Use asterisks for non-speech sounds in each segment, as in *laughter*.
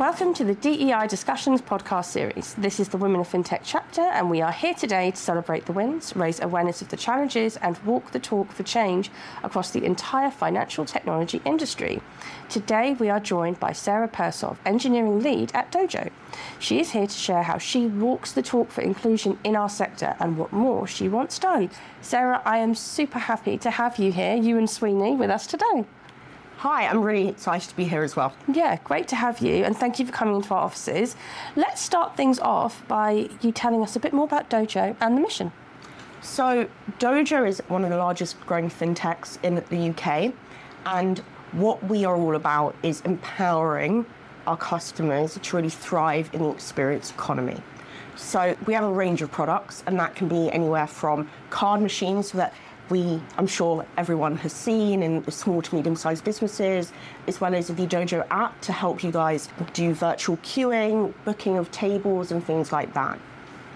Welcome to the DEI Discussions podcast series. This is the Women of FinTech chapter, and we are here today to celebrate the wins, raise awareness of the challenges, and walk the talk for change across the entire financial technology industry. Today, we are joined by Sarah Persov, engineering lead at Dojo. She is here to share how she walks the talk for inclusion in our sector and what more she wants done. Sarah, I am super happy to have you here, you and Sweeney, with us today. Hi, I'm really excited to be here as well. Yeah, great to have you, and thank you for coming into our offices. Let's start things off by you telling us a bit more about Dojo and the mission. So, Dojo is one of the largest growing fintechs in the UK, and what we are all about is empowering our customers to really thrive in the experience economy. So, we have a range of products, and that can be anywhere from card machines so that we, I'm sure everyone has seen in small to medium sized businesses, as well as the Dojo app to help you guys do virtual queuing, booking of tables, and things like that.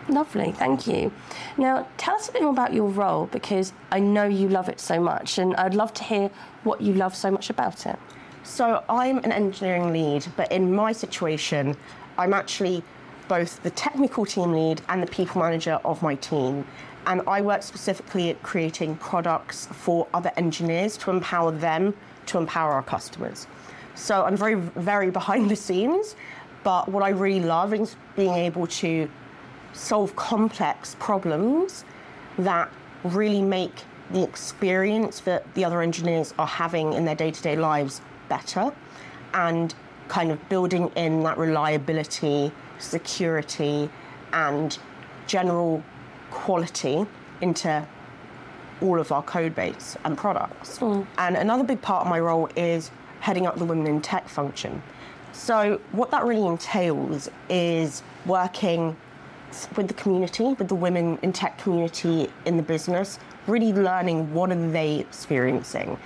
Lovely, thank you. Now, tell us a bit more about your role because I know you love it so much, and I'd love to hear what you love so much about it. So, I'm an engineering lead, but in my situation, I'm actually both the technical team lead and the people manager of my team and I work specifically at creating products for other engineers to empower them to empower our customers. So I'm very, very behind the scenes, but what I really love is being able to solve complex problems that really make the experience that the other engineers are having in their day to day lives better and kind of building in that reliability, security, and general quality into all of our code base and products. Mm. And another big part of my role is heading up the women in tech function. So, what that really entails is working with the community, with the women in tech community in the business, really learning what are they experiencing.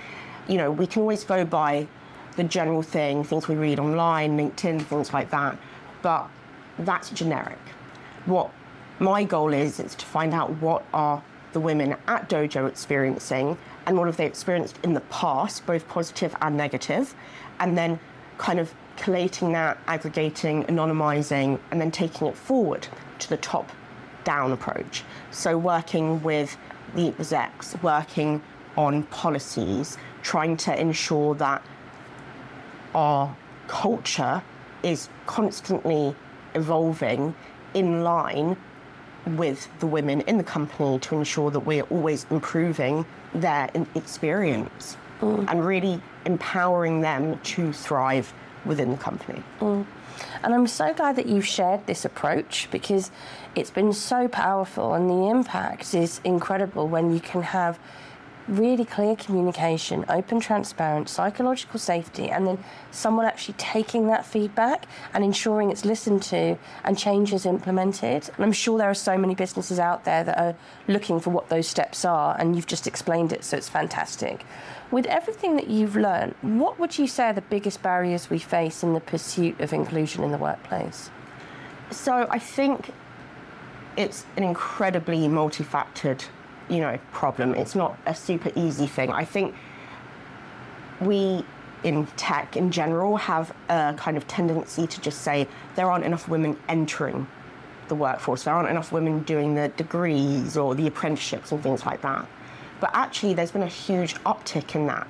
You know, we can always go by the general thing, things we read online, LinkedIn, things like that, but that's generic. What my goal is, to find out what are the women at Dojo experiencing and what have they experienced in the past, both positive and negative, and then kind of collating that, aggregating, anonymizing, and then taking it forward to the top down approach. So, working with the execs, working on policies, trying to ensure that our culture is constantly evolving in line with the women in the company to ensure that we're always improving their experience mm. and really empowering them to thrive within the company. Mm. And I'm so glad that you've shared this approach because it's been so powerful and the impact is incredible when you can have really clear communication, open, transparent, psychological safety, and then someone actually taking that feedback and ensuring it's listened to and changes implemented. And I'm sure there are so many businesses out there that are looking for what those steps are, and you've just explained it, so it's fantastic. With everything that you've learned, what would you say are the biggest barriers we face in the pursuit of inclusion in the workplace? So I think it's an incredibly multifactored you know, problem. It's not a super easy thing. I think we in tech in general have a kind of tendency to just say there aren't enough women entering the workforce. There aren't enough women doing the degrees or the apprenticeships and things like that. But actually, there's been a huge uptick in that.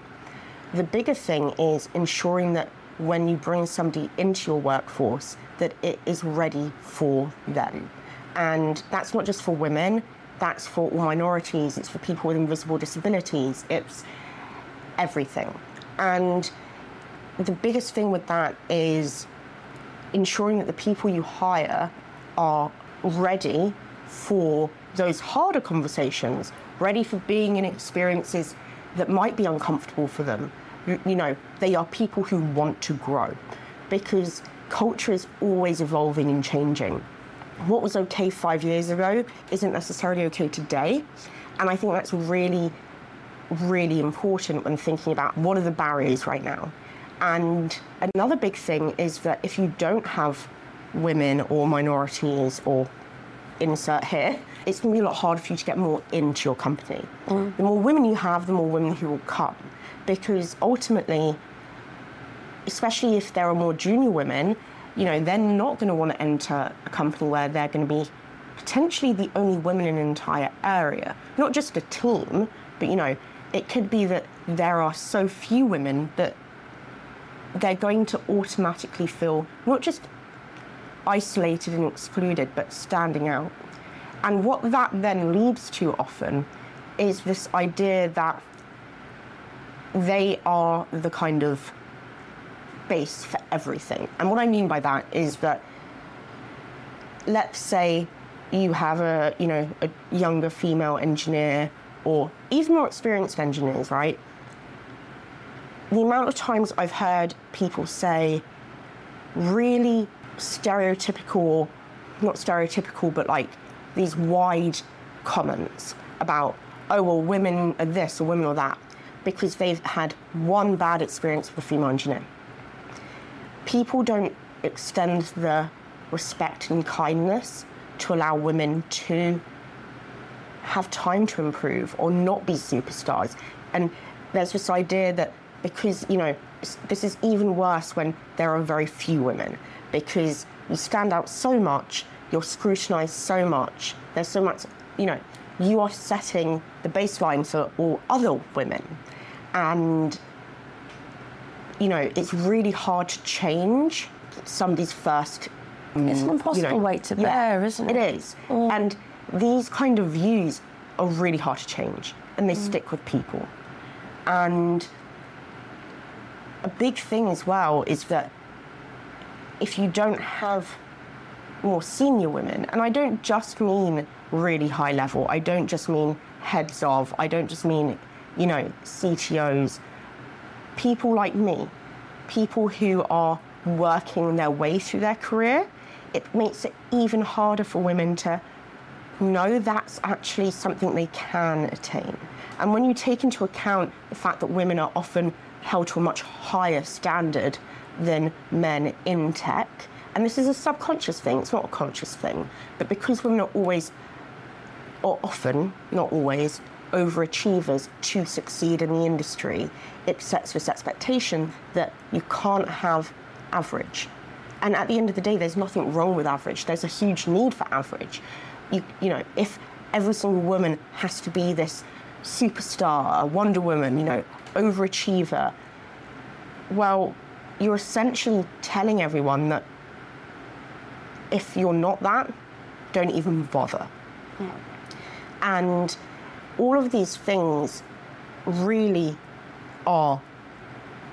The bigger thing is ensuring that when you bring somebody into your workforce, that it is ready for them. And that's not just for women, that's for all minorities, it's for people with invisible disabilities, it's everything. And the biggest thing with that is ensuring that the people you hire are ready for those harder conversations, ready for being in experiences that might be uncomfortable for them. You, know, they are people who want to grow because culture is always evolving and changing what was okay five years ago isn't necessarily okay today. And I think that's really, really important when thinking about what are the barriers right now. And another big thing is that if you don't have women or minorities or insert here, it's going to be a lot harder for you to get more into your company. Mm. The more women you have, the more women who will come. Because ultimately, especially if there are more junior women, you know, they're not going to want to enter a company where they're going to be potentially the only women in an entire area. Not just a team, but you know, it could be that there are so few women that they're going to automatically feel not just isolated and excluded, but standing out. And what that then leads to often is this idea that they are the kind of base for everything. And what I mean by that is that let's say you have a you know a younger female engineer or even more experienced engineers, right? The amount of times I've heard people say really stereotypical, not stereotypical, but like these wide comments about, oh, well, women are this or women are that, because they've had one bad experience with a female engineer. People don't extend the respect and kindness to allow women to have time to improve or not be superstars. And there's this idea that because, you know, this is even worse when there are very few women because you stand out so much, you're scrutinized so much, there's so much, you know, you are setting the baseline for all other women. And, you know, it's really hard to change somebody's first. It's an impossible you know, weight to yeah, isn't it? It is. Mm. And these kind of views are really hard to change and they mm. stick with people. And a big thing as well is that if you don't have more senior women, and I don't just mean really high level, I don't just mean heads of, I don't just mean, you know, CTOs, people like me, people who are working their way through their career, it makes it even harder for women to know that's actually something they can attain. And when you take into account the fact that women are often held to a much higher standard than men in tech, and this is a subconscious thing, it's not a conscious thing, but because women are always, or often, not always, overachievers to succeed in the industry, it sets this expectation that you can't have average. And at the end of the day, there's nothing wrong with average. There's a huge need for average. You, you know, if every single woman has to be this superstar, a Wonder Woman, you know, overachiever, well, you're essentially telling everyone that if you're not that, don't even bother. And all of these things really are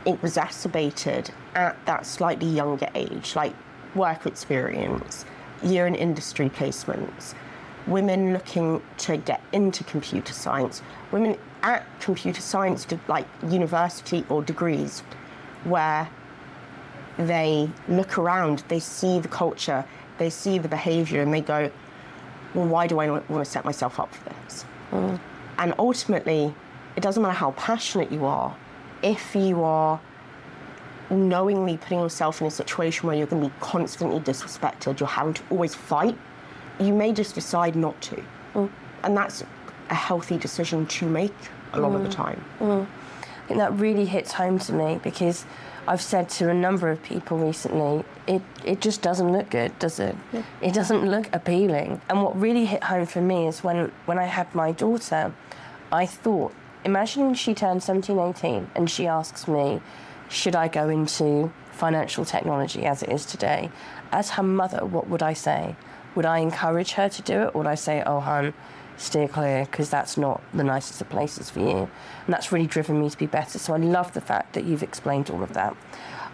exacerbated at that slightly younger age, like work experience, year in industry placements, women looking to get into computer science, women at computer science, like university or degrees, where they look around, they see the culture, they see the behavior, and they go, well, why do I want to set myself up for this? Mm. And ultimately, it doesn't matter how passionate you are, if you are knowingly putting yourself in a situation where you're going to be constantly disrespected, you're having to always fight, you may just decide not to. Mm. And that's a healthy decision to make a lot mm. of the time. Mm. I think that really hits home to me because I've said to a number of people recently, it, it just doesn't look good, does it? Yeah. It doesn't look appealing. And what really hit home for me is when, when I had my daughter, I thought, imagine she turns 17, 18, and she asks me, should I go into financial technology as it is today? As her mother, what would I say? Would I encourage her to do it, or would I say, oh, hon, steer clear because that's not the nicest of places for you. And that's really driven me to be better. So I love the fact that you've explained all of that.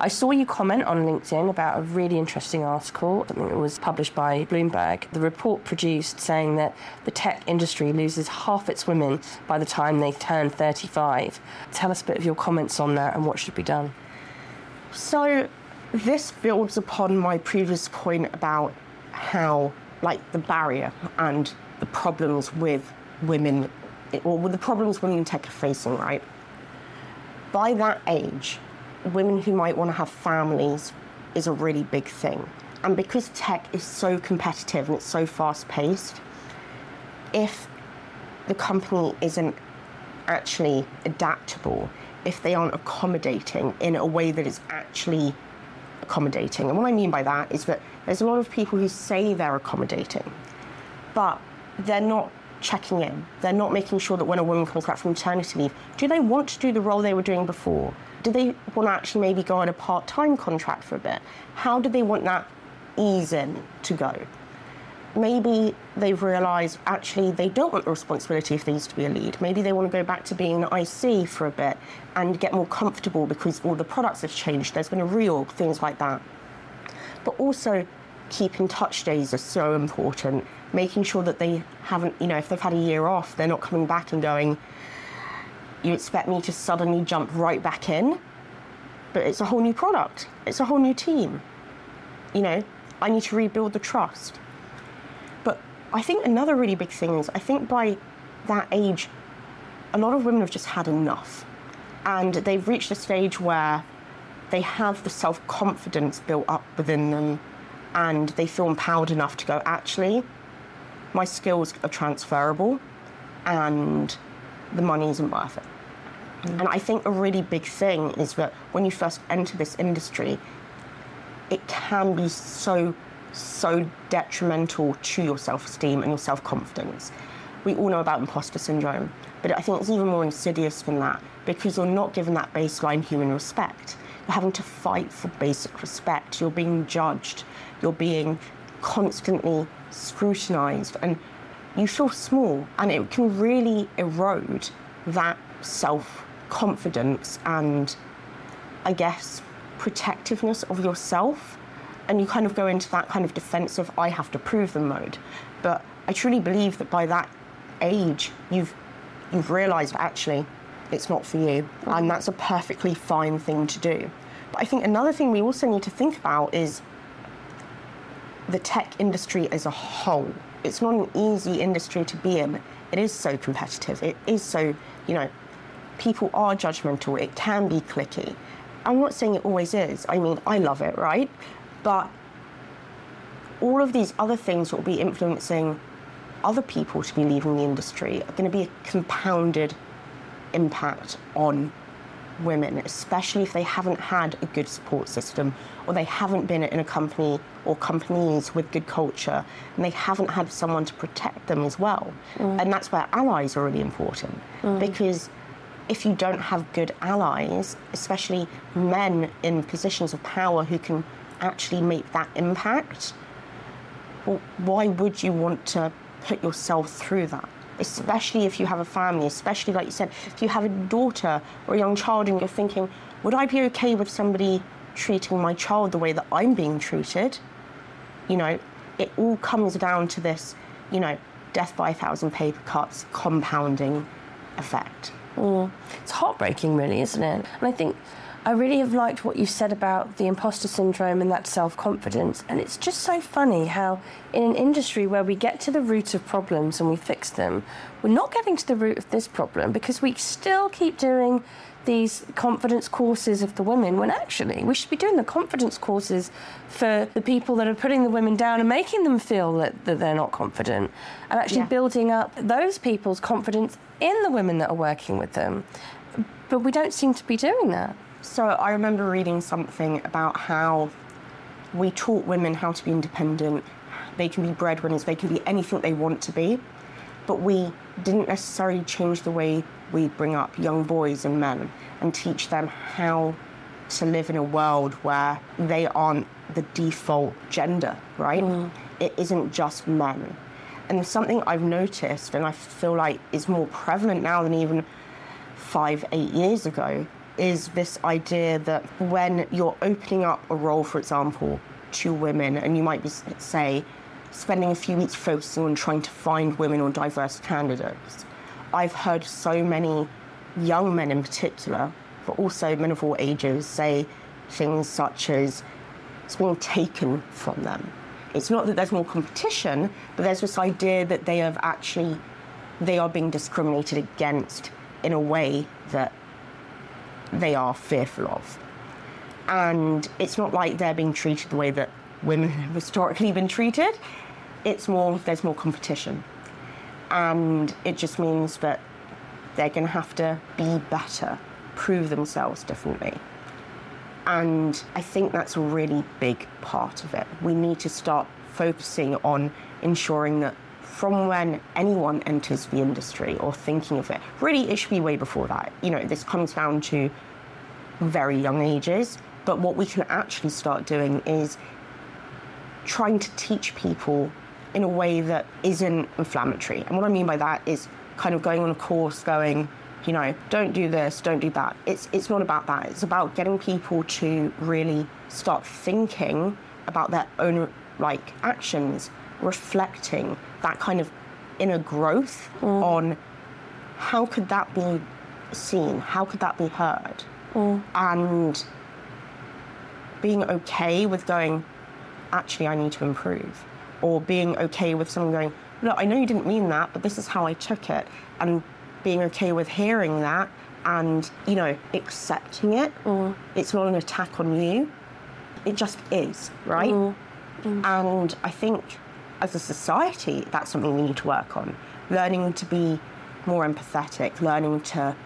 I saw you comment on LinkedIn about a really interesting article. I think it was published by Bloomberg. The report produced saying that the tech industry loses half its women by the time they turn 35. Tell us a bit of your comments on that and what should be done. So, this builds upon my previous point about how, like, the barrier and the problems with women, or with the problems women in tech are facing, right? By that age, women who might want to have families is a really big thing. And because tech is so competitive and it's so fast paced, if the company isn't actually adaptable, if they aren't accommodating in a way that is actually accommodating. And what I mean by that is that there's a lot of people who say they're accommodating, but they're not checking in. They're not making sure that when a woman comes back from maternity leave, do they want to do the role they were doing before? Do they want to actually maybe go on a part time contract for a bit? How do they want that ease in to go? Maybe they've realised actually they don't want the responsibility if they used to be a lead. Maybe they want to go back to being an IC for a bit and get more comfortable because all the products have changed. There's been a reorg, things like that. But also, keeping touch days are so important. Making sure that they haven't, you know, if they've had a year off, they're not coming back and going, you expect me to suddenly jump right back in, but it's a whole new product, it's a whole new team. You know, I need to rebuild the trust. But I think another really big thing is I think by that age, a lot of women have just had enough. And they've reached a stage where they have the self confidence built up within them and they feel empowered enough to go, actually, my skills are transferable and the money isn't worth it. Mm. And I think a really big thing is that when you first enter this industry, it can be so, so detrimental to your self esteem and your self confidence. We all know about imposter syndrome, but I think it's even more insidious than that because you're not given that baseline human respect. Having to fight for basic respect. You're being judged. You're being constantly scrutinized and you feel small and it can really erode that self confidence and I guess protectiveness of yourself and you kind of go into that kind of defensive I have to prove them mode but I truly believe that by that age you've you've realized actually it's not for you and that's a perfectly fine thing to do but I think another thing we also need to think about is the tech industry as a whole. It's not an easy industry to be in. It is so competitive. It is so, you know, people are judgmental. It can be cliquey. I'm not saying it always is. I mean, I love it, right? But all of these other things that will be influencing other people to be leaving the industry are going to be a compounded impact on women, especially if they haven't had a good support system or they haven't been in a company or companies with good culture and they haven't had someone to protect them as well. Mm. And that's where allies are really important mm. because if you don't have good allies, especially men in positions of power who can actually make that impact, well, why would you want to put yourself through that? Especially if you have a family, especially like you said, if you have a daughter or a young child and you're thinking, would I be okay with somebody treating my child the way that I'm being treated? You know, it all comes down to this, you know, death by a thousand paper cuts compounding effect. Mm. It's heartbreaking, really, isn't it? And I think I really have liked what you said about the imposter syndrome and that self confidence. And it's just so funny how, in an industry where we get to the root of problems and we fix them, we're not getting to the root of this problem because we still keep doing these confidence courses of the women when actually we should be doing the confidence courses for the people that are putting the women down and making them feel that, that they're not confident and actually yeah. building up those people's confidence in the women that are working with them. But we don't seem to be doing that. So I remember reading something about how we taught women how to be independent. They can be breadwinners, they can be anything they want to be. But we didn't necessarily change the way we bring up young boys and men and teach them how to live in a world where they aren't the default gender, right? Mm. It isn't just men. And something I've noticed and I feel like is more prevalent now than even five, eight years ago is this idea that when you're opening up a role, for example, to women, and you might be, say, spending a few weeks focusing on trying to find women or diverse candidates, I've heard so many young men in particular, but also men of all ages, say things such as it's being taken from them. It's not that there's more competition, but there's this idea that they have actually they are being discriminated against in a way that they are fearful of. And it's not like they're being treated the way that women *laughs* have historically been treated. It's more, there's more competition. And it just means that they're going to have to be better, prove themselves differently. And I think that's a really big part of it. We need to start focusing on ensuring that from when anyone enters the industry or thinking of it, really it should be way before that. You know, this comes down to very young ages. But what we can actually start doing is trying to teach people in a way that isn't inflammatory. And what I mean by that is kind of going on a course going, you know, don't do this, don't do that. It's it's not about that. It's about getting people to really start thinking about their own like actions, reflecting that kind of inner growth mm. on how could that be seen, how could that be heard, mm. and being okay with going, actually, I need to improve, or being okay with someone going, look, I know you didn't mean that, but this is how I took it, and being okay with hearing that and, you know, accepting it. Mm. It's not an attack on you. It just is, right? Mm. Mm. And I think as a society, that's something we need to work on. Learning to be more empathetic, learning to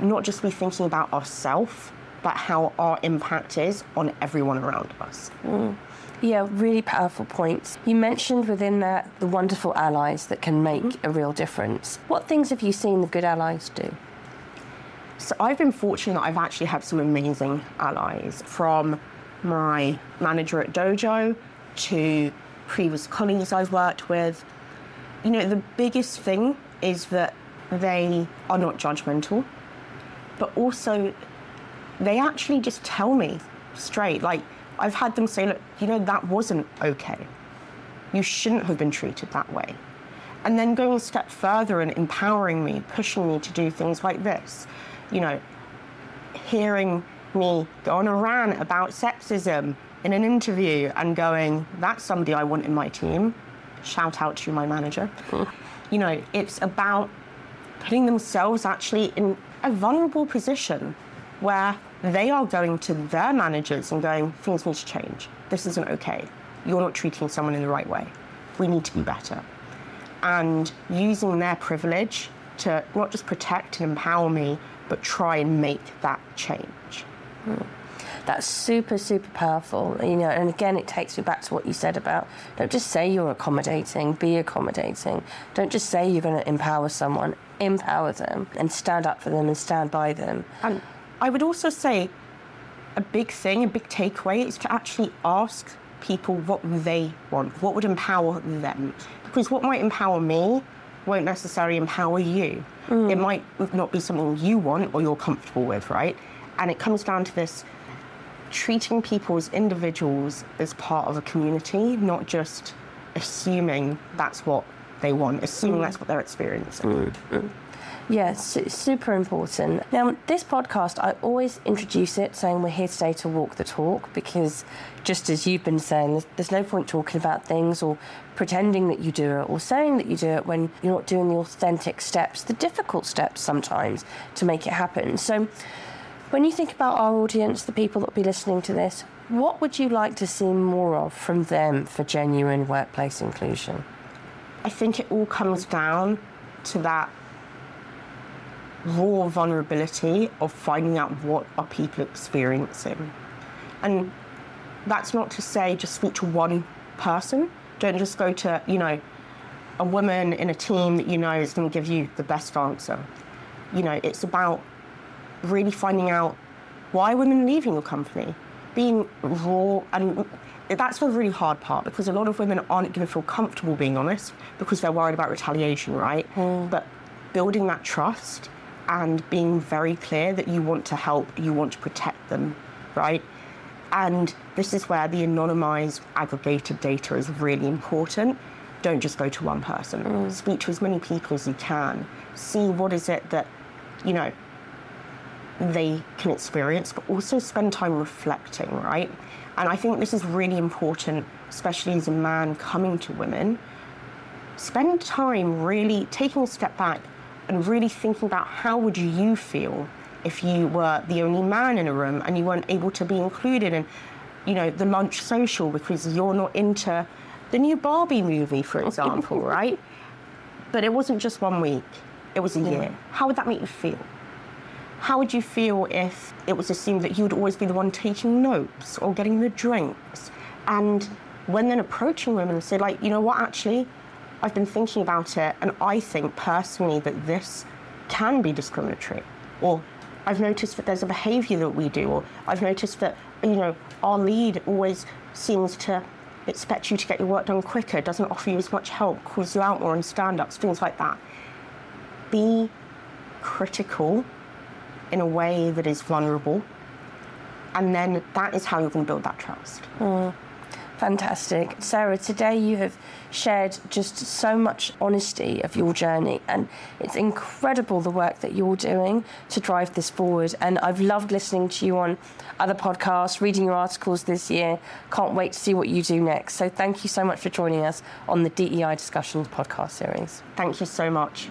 not just be thinking about ourselves, but how our impact is on everyone around us. Mm. Yeah, really powerful points. You mentioned within that the wonderful allies that can make mm-hmm. a real difference. What things have you seen the good allies do? So I've been fortunate that I've actually had some amazing allies from my manager at Dojo to previous colleagues I've worked with. You know, the biggest thing is that they are not judgmental, but also they actually just tell me straight. Like, I've had them say, look, you know, that wasn't okay. You shouldn't have been treated that way. And then going a step further and empowering me, pushing me to do things like this. You know, hearing me go on a rant about sexism in an interview and going, that's somebody I want in my team. Shout out to my manager. Mm. You know, it's about putting themselves actually in a vulnerable position where they are going to their managers and going, things need to change. This isn't okay. You're not treating someone in the right way. We need to be better. And using their privilege to not just protect and empower me, but try and make that change. Hmm. That's super, super powerful. You know, and again, it takes me back to what you said about don't just say you're accommodating, be accommodating. Don't just say you're going to empower someone, empower them and stand up for them and stand by them. And I would also say a big thing, a big takeaway is to actually ask people what they want, what would empower them. Because what might empower me won't necessarily empower you. Mm. It might not be something you want or you're comfortable with, right? And it comes down to this treating people as individuals as part of a community, not just assuming that's what they want, assuming mm. that's what they're experiencing. Mm. Yes, it's super important. Now, this podcast, I always introduce it saying we're here today to walk the talk because, just as you've been saying, there's, there's, no point talking about things or pretending that you do it or saying that you do it when you're not doing the authentic steps, the difficult steps sometimes to make it happen. So, when you think about our audience, the people that will be listening to this, what would you like to see more of from them for genuine workplace inclusion? I think it all comes down to that raw vulnerability of finding out what are people experiencing. And that's not to say just speak to one person. Don't just go to, you know, a woman in a team that you know is going to give you the best answer. You know, it's about really finding out why women are leaving your company, being raw, and that's the really hard part because a lot of women aren't going to feel comfortable being honest because they're worried about retaliation, right? Mm. But building that trust and being very clear that you want to help, you want to protect them, right? And this is where the anonymized aggregated data is really important. Don't just go to one person. Mm. Speak to as many people as you can. See what is it that, you know, they can experience, but also spend time reflecting, right? And I think this is really important, especially as a man coming to women. Spend time really taking a step back and really thinking about how would you feel if you were the only man in a room and you weren't able to be included in, you know, the lunch social because you're not into the new Barbie movie, for *laughs* example, right? But it wasn't just one week; it was a year. How would that make you feel? How would you feel if it was assumed that you would always be the one taking notes or getting the drinks? And when then approaching women and say, like, you know what, actually, I've been thinking about it, and I think personally that this can be discriminatory. Or I've noticed that there's a behaviour that we do, or I've noticed that, you know, our lead always seems to expect you to get your work done quicker, doesn't offer you as much help, calls you out more in stand ups, things like that. Be critical in a way that is vulnerable, and then that is how you're going to build that trust. Mm. Fantastic. Sarah, today you have shared just so much honesty of your journey, and it's incredible the work that you're doing to drive this forward. And I've loved listening to you on other podcasts, reading your articles this year. Can't wait to see what you do next. So thank you so much for joining us on the DEI Discussions podcast series. Thank you so much.